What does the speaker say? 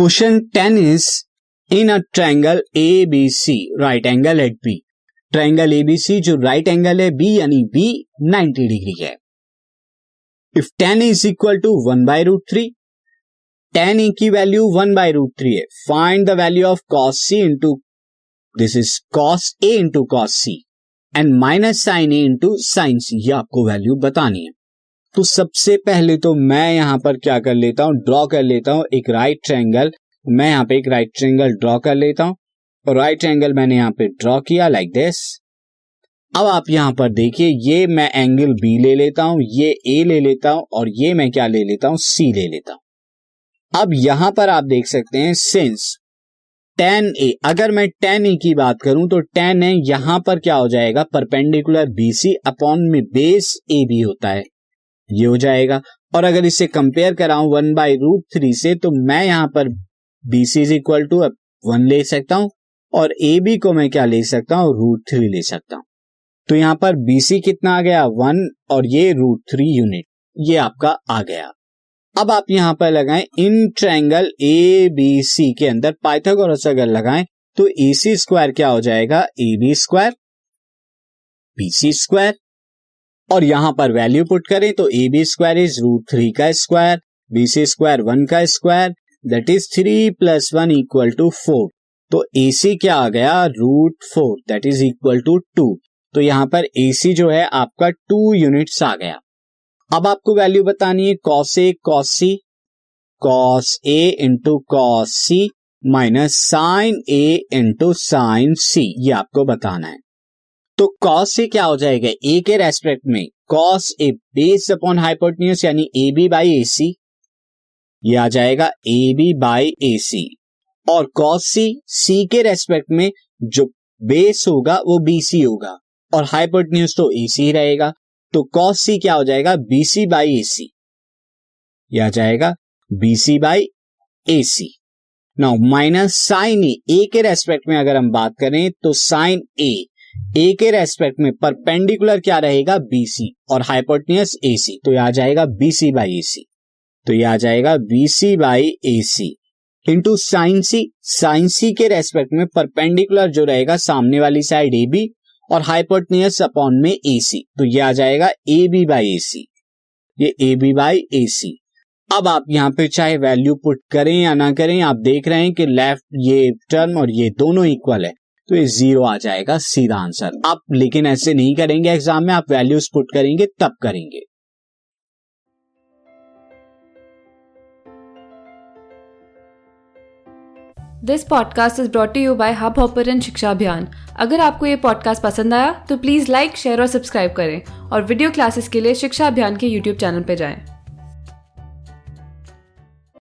Question ten is in a triangle A B C right angle at B triangle A B C जो right angle है B यानी B 90 degree है। If tan is equal to one by root three tan A की value one by root three है। Find the value of cos C into this is cos A into cos C and minus sine A into sine C ये आपको value बतानी है। तो सबसे पहले तो मैं यहाँ पर क्या कर लेता हूँ ड्रॉ कर लेता हूँ एक राइट ट्रायंगल मैं यहाँ पे एक राइट ट्रायंगल ड्रॉ कर लेता हूँ। और राइट ट्रायंगल मैंने यहाँ पे ड्रॉ किया लाइक दिस अब आप यहाँ पर देखिए, ये मैं एंगल बी ले लेता हूँ, ये ए ले लेता हूँ, और ये मैं क्या ले लेता हूँ सी ले लेता हूँ। अब यहाँ पर आप देख सकते हैं सिंस टेन ए अगर मैं टेन ए की बात करूँ तो टेन ए यहाँ पर क्या हो जाएगा परपेंडिकुलर बीसी अपॉन में बेस ए बी होता है। ये हो जाएगा। और अगर इसे कंपेयर कराऊं वन बाई रूट थ्री से तो मैं यहाँ पर B C is equal to one ले सकता हूँ। और ए बी को मैं क्या ले सकता हूँ? रूट थ्री ले सकता हूँ। तो यहाँ पर बी सी कितना आ गया? वन और ये रूट थ्री यूनिट ये आपका आ गया। अब आप यहाँ पर लगाएँ इन ट्रायंगल ए बी सी के अंदर पाइथागोरस अगर लगाएँ तो ए सी स्क्वायर क्या हो जाएगा? A B square B C square और यहाँ पर वैल्यू पुट करें तो A B square is root three का square B C square one का square that is three plus one equal to four तो ए सी क्या आ गया? Root four that is equal to two तो यहाँ पर ए सी जो है आपका टू यूनिट्स आ गया। अब आपको वैल्यू बतानी है cos A cos C cos A into cos C minus sine A into sine C ये आपको बताना है। तो कॉस से क्या हो जाएगा? ए के रेस्पेक्ट में cos A base upon hypotenuse यानी ए बी बाई ए सी ये आ जाएगा ए बी बाई ए सी और कॉस सी सी के रेस्पेक्ट में जो बेस होगा, वो बी सी होगा। और हाइपोटन्यूस तो ए सी रहेगा। तो कॉस सी क्या हो जाएगा? बी सी बाई ए सी यह आ जाएगा B C by A C now minus sine A A के रेस्पेक्ट में अगर हम बात करें तो साइन ए ए के रेस्पेक्ट में परपेंडिकुलर क्या रहेगा? बीसी और हाइपोटनियस एसी तो यह आ जाएगा बीसी बाई ए सी तो यह आ जाएगा BC by A C into sine C sine C के रेस्पेक्ट में परपेंडिकुलर जो रहेगा सामने वाली साइड ए बी और हाइपोटनियस अपॉन में ए सी तो यह आ जाएगा ए बी बाई ए सी ये ए बी बाई ए सी अब आप यहाँ पे चाहे वैल्यू पुट करें या ना करें, आप देख रहे हैं कि लेफ़्ट ये टर्म और ये दोनों इक्वल है। तो ये ज़ीरो आ जाएगा सीधा आंसर आप लेकिन ऐसे नहीं करेंगे एग्ज़ाम में, आप वैल्यूज़ पुट करेंगे, तब करेंगे। This podcast is brought you by Hub Hopper Shiksha Abhiyan अगर आपको ये पॉडकास्ट पसंद आया तो प्लीज़ लाइक शेयर और सब्सक्राइब करें। और वीडियो क्लासेस के लिए शिक्षा अभियान के यूट्यूब चैनल पर जाएँ।